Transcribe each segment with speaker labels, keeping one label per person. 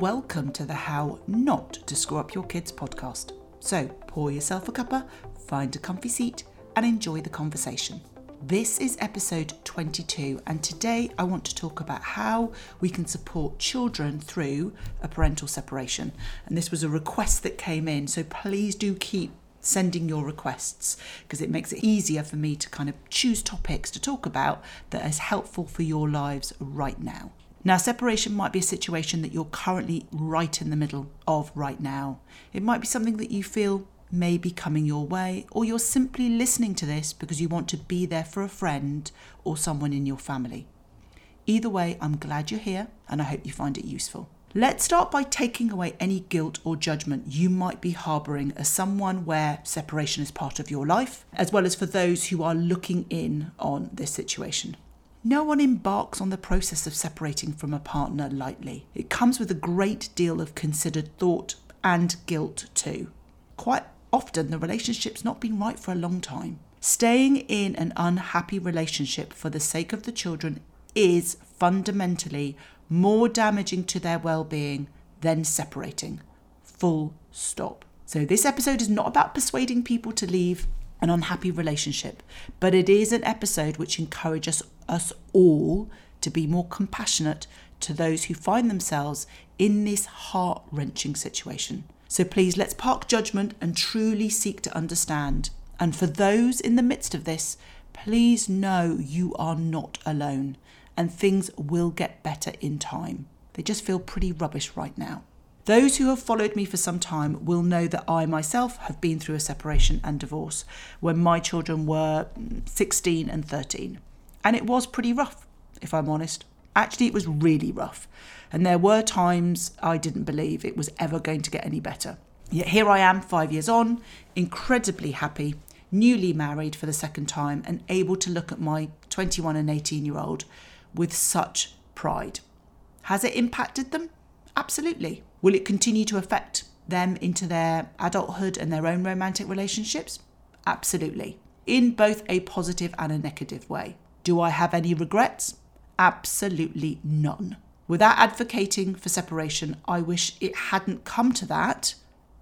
Speaker 1: welcome to the How Not to Screw Up Your Kids podcast. So pour yourself a cuppa, find a comfy seat, and enjoy the conversation. This is episode 22, and today I want to talk about how we can support children through a parental separation. And this was a request that came in, so please do keep sending your requests because it makes it easier for me to kind of choose topics to talk about that is helpful for your lives right now. Now, separation might be a situation that you're currently right in the middle of right now. It might be something that you feel may be coming your way, or you're simply listening to this because you want to be there for a friend or someone in your family. Either way, I'm glad you're here and I hope you find it useful. Let's start by taking away any guilt or judgment you might be harbouring as someone where separation is part of your life, as well as for those who are looking in on this situation. No one embarks on the process of separating from a partner lightly. It comes with a great deal of considered thought and guilt too. Quite often, the relationship's not been right for a long time. Staying in an unhappy relationship for the sake of the children is fundamentally more damaging to their well being than separating. Full stop. So, this episode is not about persuading people to leave an unhappy relationship, but it is an episode which encourages us all to be more compassionate to those who find themselves in this heart wrenching situation. So, please let's park judgment and truly seek to understand. And for those in the midst of this, please know you are not alone and things will get better in time. They just feel pretty rubbish right now. Those who have followed me for some time will know that I myself have been through a separation and divorce when my children were 16 and 13. And it was pretty rough, if I'm honest. Actually, it was really rough. And there were times I didn't believe it was ever going to get any better. Yet here I am, five years on, incredibly happy, newly married for the second time, and able to look at my 21 and 18 year old with such pride. Has it impacted them? Absolutely. Will it continue to affect them into their adulthood and their own romantic relationships? Absolutely. In both a positive and a negative way. Do I have any regrets? Absolutely none. Without advocating for separation, I wish it hadn't come to that.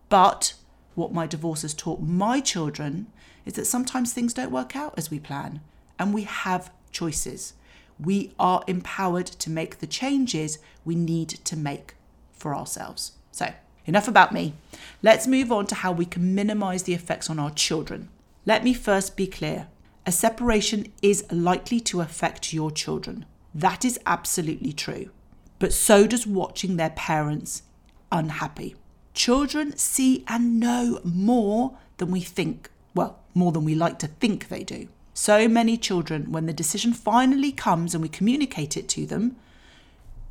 Speaker 1: But what my divorce has taught my children is that sometimes things don't work out as we plan, and we have choices we are empowered to make the changes we need to make for ourselves. So, enough about me. Let's move on to how we can minimize the effects on our children. Let me first be clear a separation is likely to affect your children. That is absolutely true. But so does watching their parents unhappy. Children see and know more than we think, well, more than we like to think they do. So many children, when the decision finally comes and we communicate it to them,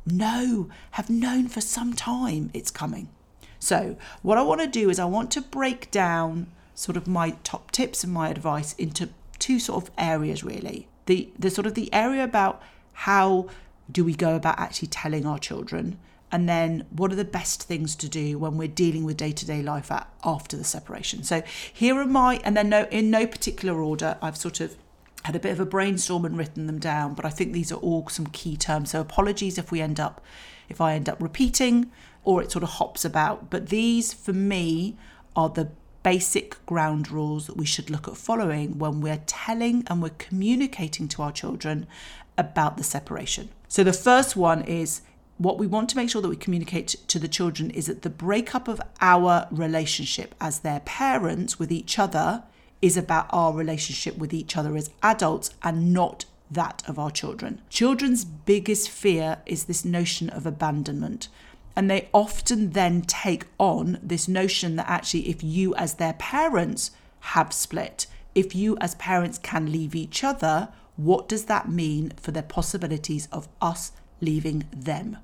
Speaker 1: know, have known for some time it's coming. So, what I want to do is I want to break down sort of my top tips and my advice into two sort of areas really. The the sort of the area about how do we go about actually telling our children and then what are the best things to do when we're dealing with day-to-day life at, after the separation. So here are my and then no in no particular order. I've sort of had a bit of a brainstorm and written them down but i think these are all some key terms. So apologies if we end up if i end up repeating or it sort of hops about. But these for me are the basic ground rules that we should look at following when we're telling and we're communicating to our children about the separation so the first one is what we want to make sure that we communicate to the children is that the breakup of our relationship as their parents with each other is about our relationship with each other as adults and not that of our children. Children's biggest fear is this notion of abandonment. And they often then take on this notion that actually, if you as their parents have split, if you as parents can leave each other, what does that mean for the possibilities of us leaving them?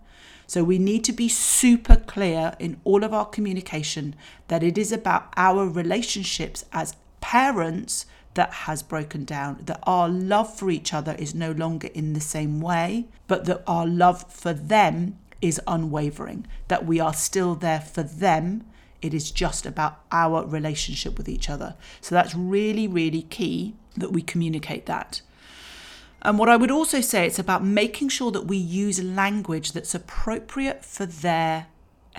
Speaker 1: So we need to be super clear in all of our communication that it is about our relationships as parents that has broken down, that our love for each other is no longer in the same way, but that our love for them is unwavering, that we are still there for them. It is just about our relationship with each other. So that's really, really key that we communicate that. And what I would also say, it's about making sure that we use language that's appropriate for their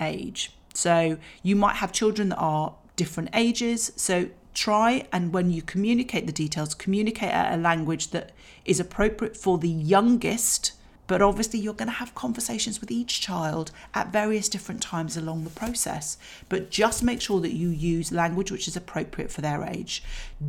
Speaker 1: age. So you might have children that are different ages. So try and when you communicate the details, communicate at a language that is appropriate for the youngest. But obviously, you're going to have conversations with each child at various different times along the process. But just make sure that you use language which is appropriate for their age.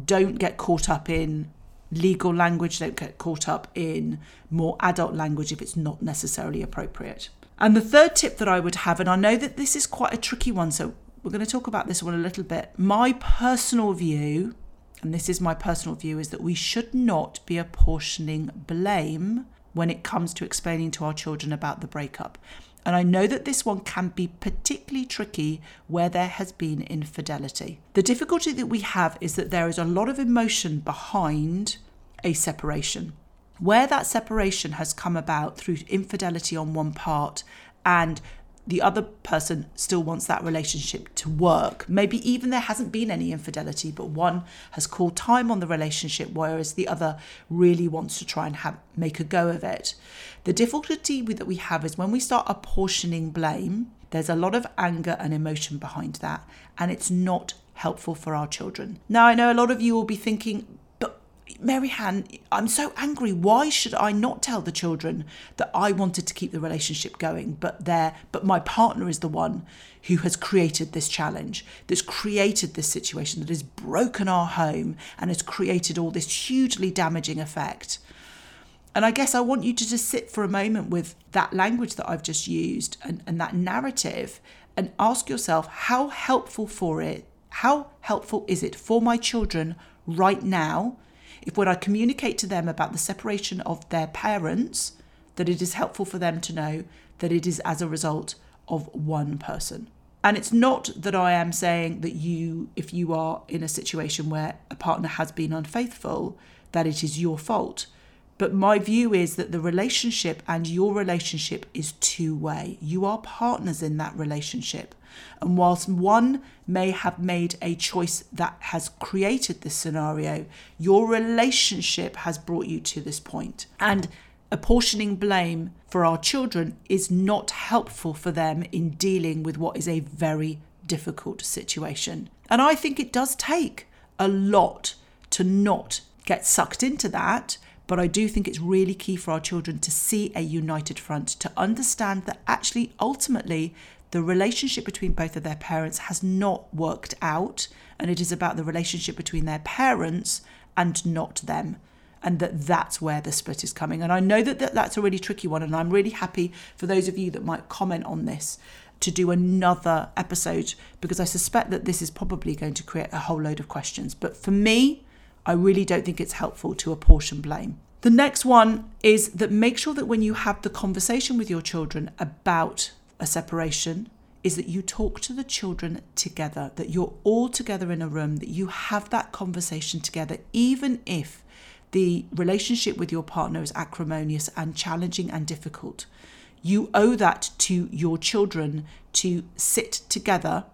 Speaker 1: Don't get caught up in legal language, don't get caught up in more adult language if it's not necessarily appropriate. And the third tip that I would have, and I know that this is quite a tricky one, so we're going to talk about this one a little bit. My personal view, and this is my personal view, is that we should not be apportioning blame when it comes to explaining to our children about the breakup. And I know that this one can be particularly tricky where there has been infidelity. The difficulty that we have is that there is a lot of emotion behind a separation. Where that separation has come about through infidelity on one part and the other person still wants that relationship to work. Maybe even there hasn't been any infidelity, but one has called time on the relationship, whereas the other really wants to try and have make a go of it. The difficulty that we have is when we start apportioning blame, there's a lot of anger and emotion behind that, and it's not helpful for our children. Now, I know a lot of you will be thinking, Maryhan, I'm so angry. Why should I not tell the children that I wanted to keep the relationship going, but there, but my partner is the one who has created this challenge, that's created this situation, that has broken our home and has created all this hugely damaging effect. And I guess I want you to just sit for a moment with that language that I've just used and, and that narrative and ask yourself how helpful for it, how helpful is it for my children right now if when I communicate to them about the separation of their parents, that it is helpful for them to know that it is as a result of one person. And it's not that I am saying that you, if you are in a situation where a partner has been unfaithful, that it is your fault. But my view is that the relationship and your relationship is two way. You are partners in that relationship. And whilst one may have made a choice that has created this scenario, your relationship has brought you to this point. And apportioning blame for our children is not helpful for them in dealing with what is a very difficult situation. And I think it does take a lot to not get sucked into that but I do think it's really key for our children to see a united front, to understand that actually, ultimately, the relationship between both of their parents has not worked out, and it is about the relationship between their parents and not them. And that that's where the split is coming. And I know that that's a really tricky one. And I'm really happy for those of you that might comment on this to do another episode because I suspect that this is probably going to create a whole load of questions. But for me, I really don't think it's helpful to apportion blame. The next one is that make sure that when you have the conversation with your children about a separation, is that you talk to the children together, that you're all together in a room, that you have that conversation together, even if the relationship with your partner is acrimonious and challenging and difficult. You owe that to your children to sit together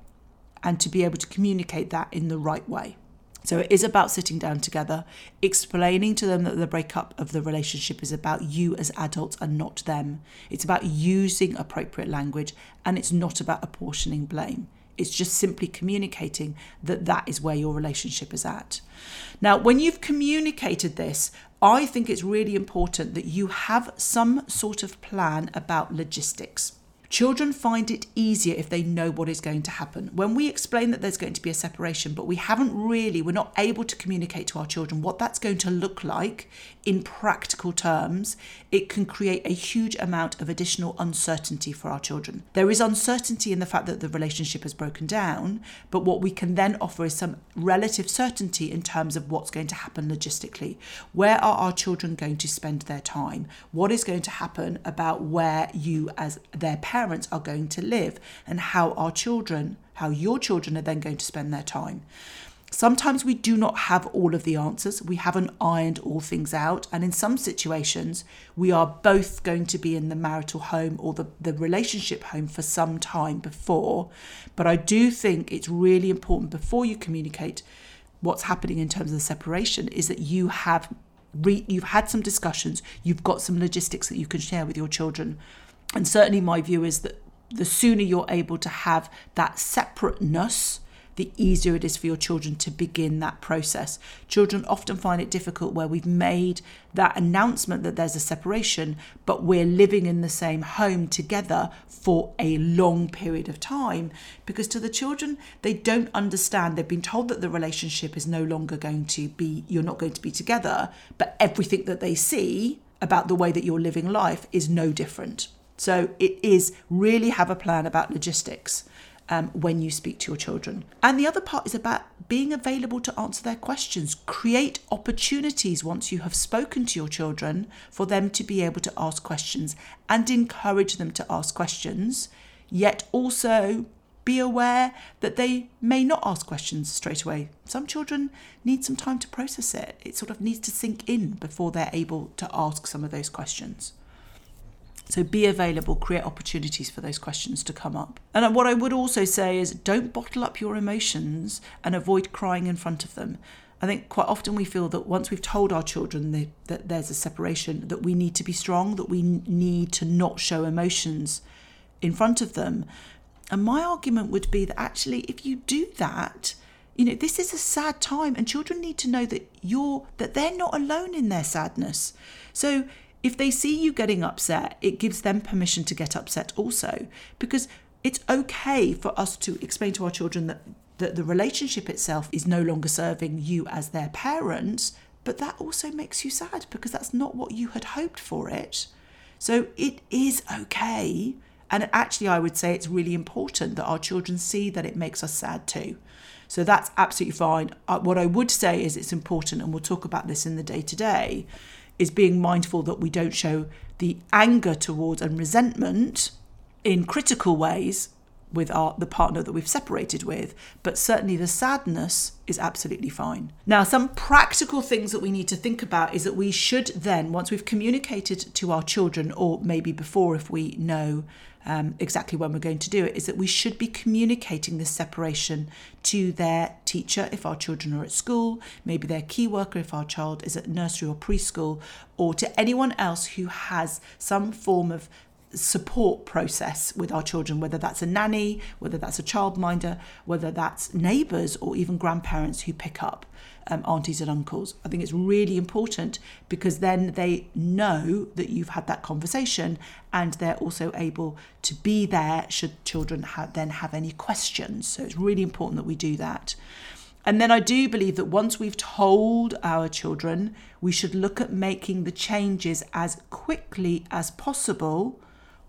Speaker 1: and to be able to communicate that in the right way. So it is about sitting down together, explaining to them that the breakup of the relationship is about you as adults and not them. It's about using appropriate language and it's not about apportioning blame. It's just simply communicating that that is where your relationship is at. Now, when you've communicated this, I think it's really important that you have some sort of plan about logistics. Children find it easier if they know what is going to happen. When we explain that there's going to be a separation, but we haven't really, we're not able to communicate to our children what that's going to look like in practical terms, it can create a huge amount of additional uncertainty for our children. There is uncertainty in the fact that the relationship has broken down, but what we can then offer is some relative certainty in terms of what's going to happen logistically. Where are our children going to spend their time? What is going to happen about where you, as their parents, parents are going to live and how our children, how your children are then going to spend their time. Sometimes we do not have all of the answers. We haven't ironed all things out. And in some situations, we are both going to be in the marital home or the, the relationship home for some time before. But I do think it's really important before you communicate what's happening in terms of the separation is that you have re- you've had some discussions, you've got some logistics that you can share with your children and certainly, my view is that the sooner you're able to have that separateness the easier it is for your children to begin that process. Children often find it difficult where we've made that announcement that there's a separation, but we're living in the same home together for a long period of time. Because to the children, they don't understand. They've been told that the relationship is no longer going to be, you're not going to be together, but everything that they see about the way that you're living life is no different. So it is really have a plan about logistics um, when you speak to your children. And the other part is about being available to answer their questions. Create opportunities once you have spoken to your children for them to be able to ask questions and encourage them to ask questions, yet also be aware that they may not ask questions straight away. Some children need some time to process it. It sort of needs to sink in before they're able to ask some of those questions. So be available, create opportunities for those questions to come up. And what I would also say is don't bottle up your emotions and avoid crying in front of them. I think quite often we feel that once we've told our children that there's a separation, that we need to be strong, that we need to not show emotions in front of them. And my argument would be that actually, if you do that, you know, this is a sad time, and children need to know that you're that they're not alone in their sadness. So if they see you getting upset, it gives them permission to get upset also. Because it's okay for us to explain to our children that, that the relationship itself is no longer serving you as their parents, but that also makes you sad because that's not what you had hoped for it. So it is okay. And actually, I would say it's really important that our children see that it makes us sad too. So that's absolutely fine. Uh, what I would say is it's important, and we'll talk about this in the day to day, is being mindful that we don't show the anger towards and resentment in critical ways with our the partner that we've separated with but certainly the sadness is absolutely fine. Now some practical things that we need to think about is that we should then once we've communicated to our children or maybe before if we know um, exactly when we're going to do it is that we should be communicating this separation to their teacher if our children are at school, maybe their key worker if our child is at nursery or preschool, or to anyone else who has some form of support process with our children, whether that's a nanny, whether that's a childminder, whether that's neighbours or even grandparents who pick up um, aunties and uncles. I think it's really important because then they know that you've had that conversation and they're also able to be there should children then have any questions. So it's really important that we do that. And then I do believe that once we've told our children, we should look at making the changes as quickly as possible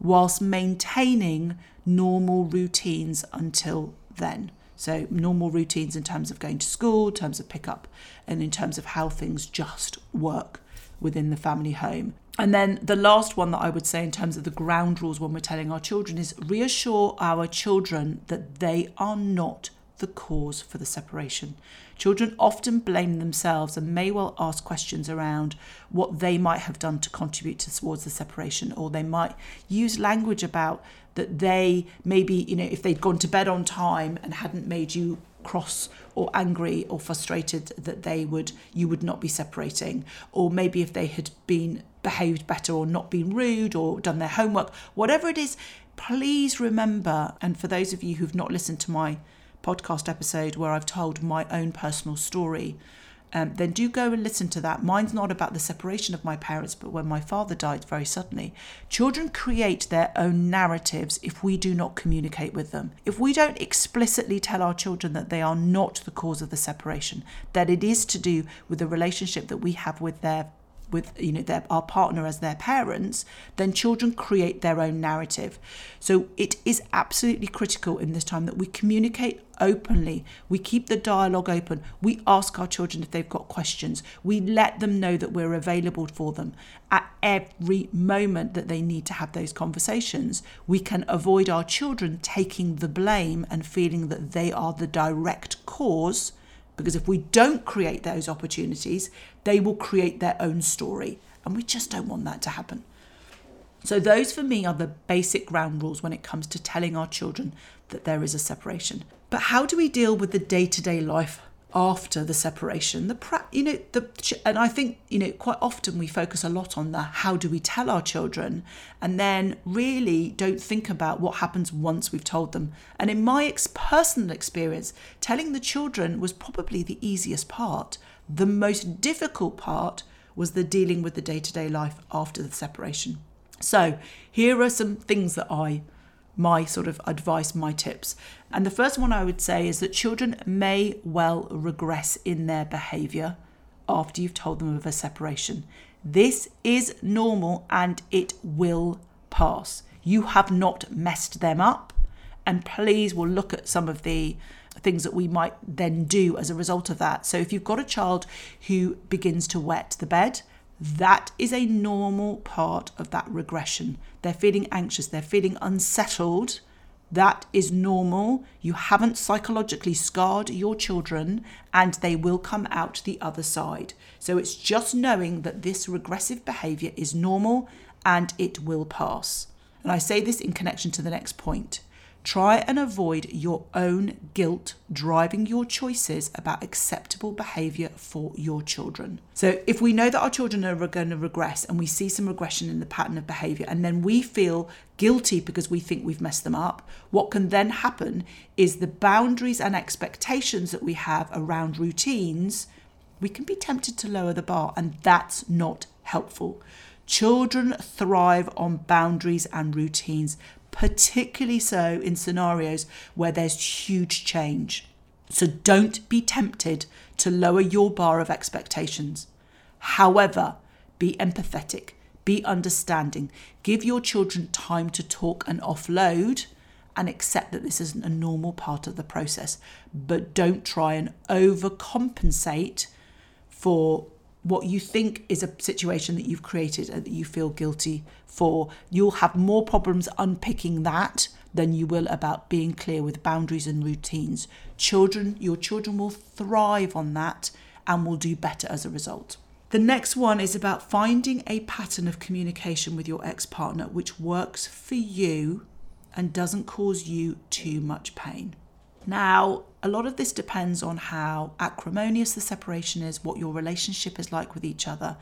Speaker 1: whilst maintaining normal routines until then. So, normal routines in terms of going to school, in terms of pickup, and in terms of how things just work within the family home. And then the last one that I would say, in terms of the ground rules when we're telling our children, is reassure our children that they are not the cause for the separation. Children often blame themselves and may well ask questions around what they might have done to contribute towards the separation, or they might use language about that they maybe, you know, if they'd gone to bed on time and hadn't made you cross or angry or frustrated that they would you would not be separating. Or maybe if they had been behaved better or not been rude or done their homework whatever it is please remember and for those of you who've not listened to my podcast episode where I've told my own personal story, um, then do go and listen to that. Mine's not about the separation of my parents, but when my father died very suddenly. Children create their own narratives if we do not communicate with them. If we don't explicitly tell our children that they are not the cause of the separation, that it is to do with the relationship that we have with their with you know their, our partner as their parents, then children create their own narrative. So it is absolutely critical in this time that we communicate openly. We keep the dialogue open. We ask our children if they've got questions. We let them know that we're available for them at every moment that they need to have those conversations. We can avoid our children taking the blame and feeling that they are the direct cause because if we don't create those opportunities, they will create their own story. And we just don't want that to happen. So, those for me are the basic ground rules when it comes to telling our children that there is a separation. But how do we deal with the day to day life after the separation the pra- you know the and i think you know quite often we focus a lot on the how do we tell our children? And then really don't think about what happens once we've told them. And in my ex- personal experience telling the children was probably the easiest part. The most difficult part was the dealing with the day-to-day life after the separation. So here are some things that i my sort of advice, my tips. And the first one I would say is that children may well regress in their behaviour after you've told them of a separation. This is normal and it will pass. You have not messed them up. And please, we'll look at some of the things that we might then do as a result of that. So, if you've got a child who begins to wet the bed, that is a normal part of that regression. They're feeling anxious, they're feeling unsettled. That is normal. You haven't psychologically scarred your children and they will come out the other side. So it's just knowing that this regressive behavior is normal and it will pass. And I say this in connection to the next point. Try and avoid your own guilt driving your choices about acceptable behaviour for your children. So, if we know that our children are going to regress and we see some regression in the pattern of behaviour, and then we feel guilty because we think we've messed them up, what can then happen is the boundaries and expectations that we have around routines, we can be tempted to lower the bar, and that's not helpful. Children thrive on boundaries and routines, particularly so in scenarios where there's huge change. So don't be tempted to lower your bar of expectations. However, be empathetic, be understanding, give your children time to talk and offload, and accept that this isn't a normal part of the process. But don't try and overcompensate for what you think is a situation that you've created and that you feel guilty for. You'll have more problems unpicking that than you will about being clear with boundaries and routines. Children, your children will thrive on that and will do better as a result. The next one is about finding a pattern of communication with your ex partner which works for you and doesn't cause you too much pain. Now, a lot of this depends on how acrimonious the separation is, what your relationship is like with each other,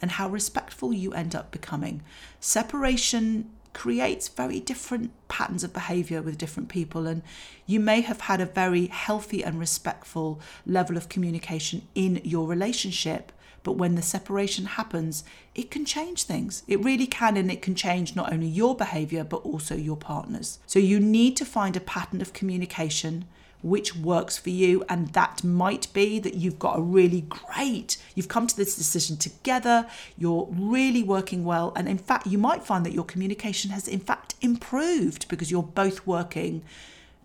Speaker 1: and how respectful you end up becoming. Separation creates very different patterns of behavior with different people, and you may have had a very healthy and respectful level of communication in your relationship. But when the separation happens, it can change things. It really can, and it can change not only your behavior, but also your partner's. So you need to find a pattern of communication which works for you. And that might be that you've got a really great, you've come to this decision together, you're really working well. And in fact, you might find that your communication has in fact improved because you're both working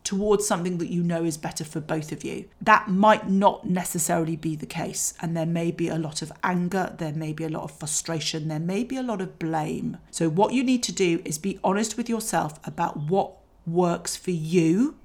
Speaker 1: towards something that you know is better for both of you. That might not necessarily be the case. And there may be a lot of anger, there may be a lot of frustration, there may be a lot of blame. So, what you need to do is be honest with yourself about what works for you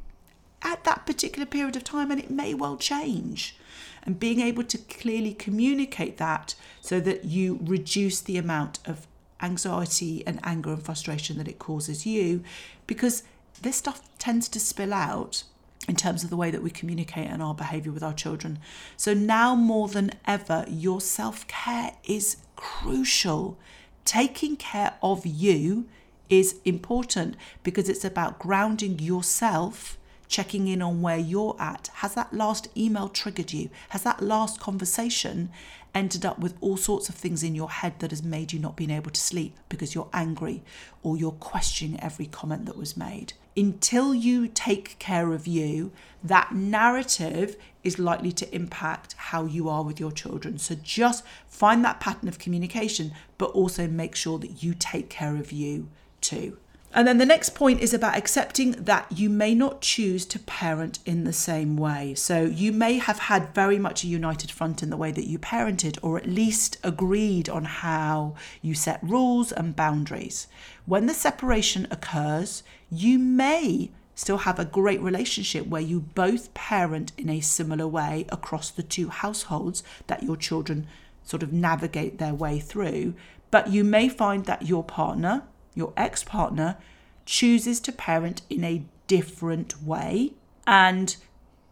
Speaker 1: at that particular period of time, and it may well change. And being able to clearly communicate that so that you reduce the amount of anxiety and anger and frustration that it causes you, because this stuff tends to spill out in terms of the way that we communicate and our behavior with our children. So now more than ever, your self care is crucial. Taking care of you is important because it's about grounding yourself checking in on where you're at. Has that last email triggered you? Has that last conversation ended up with all sorts of things in your head that has made you not being able to sleep because you're angry or you're questioning every comment that was made? Until you take care of you, that narrative is likely to impact how you are with your children. So just find that pattern of communication, but also make sure that you take care of you too. And then the next point is about accepting that you may not choose to parent in the same way. So you may have had very much a united front in the way that you parented, or at least agreed on how you set rules and boundaries. When the separation occurs, you may still have a great relationship where you both parent in a similar way across the two households that your children sort of navigate their way through. But you may find that your partner your ex partner chooses to parent in a different way. And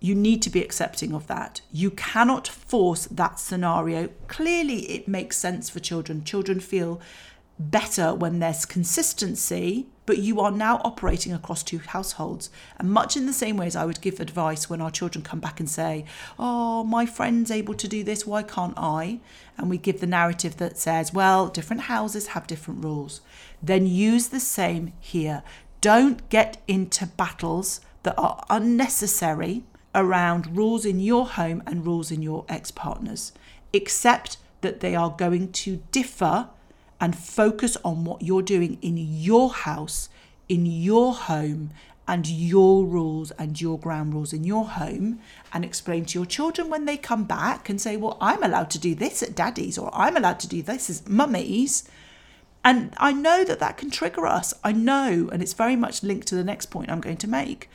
Speaker 1: you need to be accepting of that. You cannot force that scenario. Clearly, it makes sense for children. Children feel better when there's consistency, but you are now operating across two households. And much in the same way as I would give advice when our children come back and say, Oh, my friend's able to do this, why can't I? And we give the narrative that says, Well, different houses have different rules. Then use the same here. Don't get into battles that are unnecessary around rules in your home and rules in your ex partner's. Accept that they are going to differ and focus on what you're doing in your house, in your home, and your rules and your ground rules in your home and explain to your children when they come back and say, Well, I'm allowed to do this at daddy's or I'm allowed to do this at mummy's. And I know that that can trigger us. I know, and it's very much linked to the next point I'm going to make.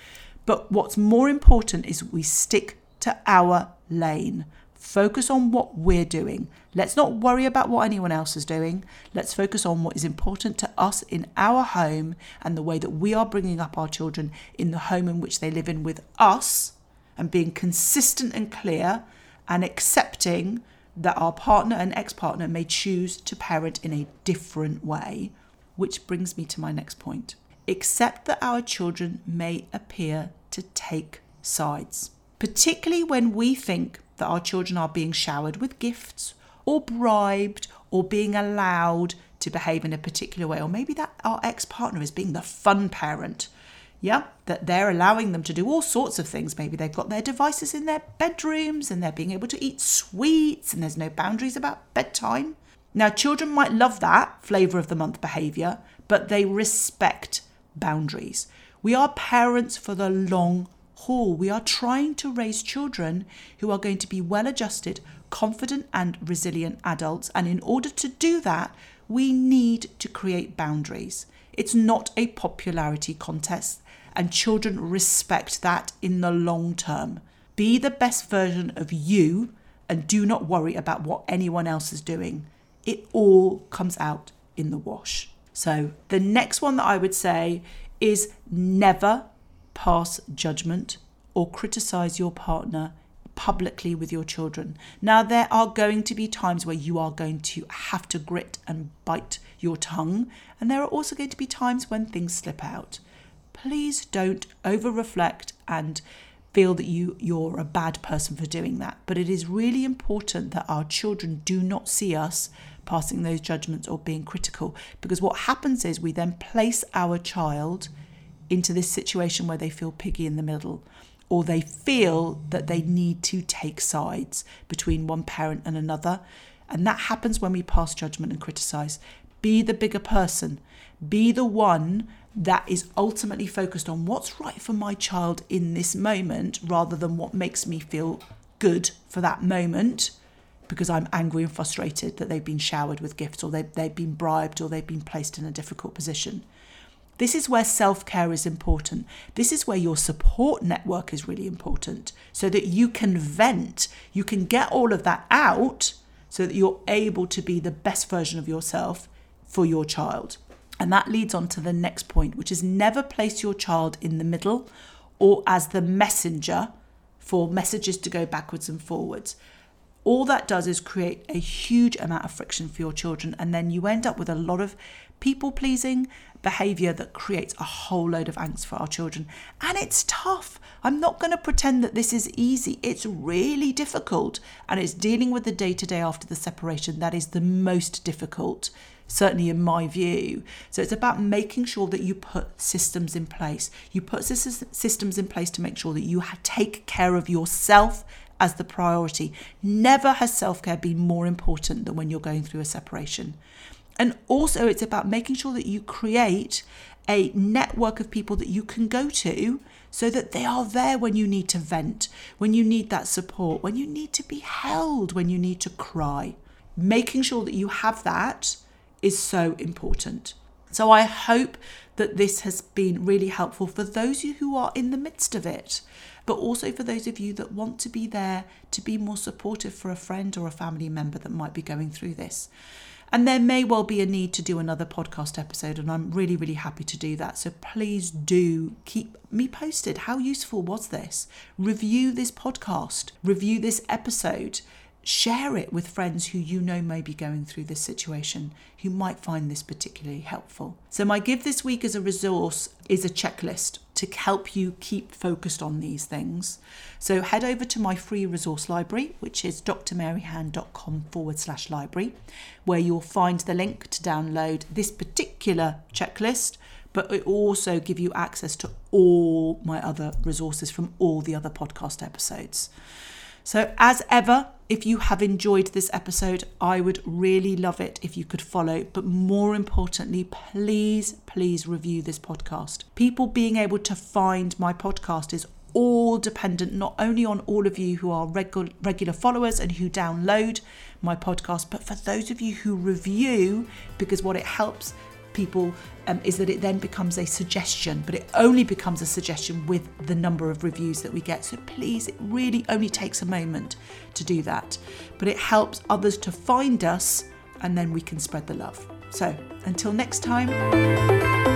Speaker 1: But what's more important is we stick to our lane. Focus on what we're doing. Let's not worry about what anyone else is doing. Let's focus on what is important to us in our home and the way that we are bringing up our children in the home in which they live in with us and being consistent and clear and accepting that our partner and ex partner may choose to parent in a different way. Which brings me to my next point Accept that our children may appear to take sides, particularly when we think that our children are being showered with gifts or bribed or being allowed to behave in a particular way, or maybe that our ex partner is being the fun parent. Yeah, that they're allowing them to do all sorts of things. Maybe they've got their devices in their bedrooms and they're being able to eat sweets and there's no boundaries about bedtime. Now, children might love that flavour of the month behaviour, but they respect boundaries. We are parents for the long haul. We are trying to raise children who are going to be well adjusted, confident, and resilient adults. And in order to do that, we need to create boundaries. It's not a popularity contest, and children respect that in the long term. Be the best version of you and do not worry about what anyone else is doing. It all comes out in the wash. So, the next one that I would say is never pass judgment or criticize your partner publicly with your children. Now, there are going to be times where you are going to have to grit and bite your tongue, and there are also going to be times when things slip out. Please don't over reflect and feel that you you're a bad person for doing that but it is really important that our children do not see us passing those judgments or being critical. Because what happens is we then place our child into this situation where they feel piggy in the middle or they feel that they need to take sides between one parent and another. And that happens when we pass judgment and criticize. Be the bigger person, be the one that is ultimately focused on what's right for my child in this moment rather than what makes me feel good for that moment because I'm angry and frustrated that they've been showered with gifts or they've, they've been bribed or they've been placed in a difficult position. This is where self care is important. This is where your support network is really important so that you can vent, you can get all of that out so that you're able to be the best version of yourself for your child. And that leads on to the next point, which is never place your child in the middle or as the messenger for messages to go backwards and forwards all that does is create a huge amount of friction for your children. And then you end up with a lot of people pleasing behavior that creates a whole load of angst for our children. And it's tough. I'm not going to pretend that this is easy. It's really difficult. And it's dealing with the day to day after the separation that is the most difficult, certainly in my view. So it's about making sure that you put systems in place. You put systems in place to make sure that you take care of yourself as the priority. Never has self care been more important than when you're going through a separation. And also, it's about making sure that you create a network of people that you can go to so that they are there when you need to vent, when you need that support, when you need to be held, when you need to cry. Making sure that you have that is so important. So, I hope that this has been really helpful for those of you who are in the midst of it but also for those of you that want to be there to be more supportive for a friend or a family member that might be going through this. And there may well be a need to do another podcast episode, and I'm really, really happy to do that. So please do keep me posted. How useful was this? Review this podcast, review this episode share it with friends who you know may be going through this situation who might find this particularly helpful. So, my give this week as a resource is a checklist to help you keep focused on these things. So, head over to my free resource library, which is drmaryhan.com forward slash library, where you'll find the link to download this particular checklist. But it also give you access to all my other resources from all the other podcast episodes. So, as ever, if you have enjoyed this episode, I would really love it if you could follow. But more importantly, please, please review this podcast. People being able to find my podcast is all dependent not only on all of you who are regu- regular followers and who download my podcast, but for those of you who review, because what it helps people um, is that it then becomes a suggestion, but it only becomes a suggestion with the number of reviews that we get. So please, it really only takes a moment to do that, but it helps others to find us and then we can spread the love. So until next time.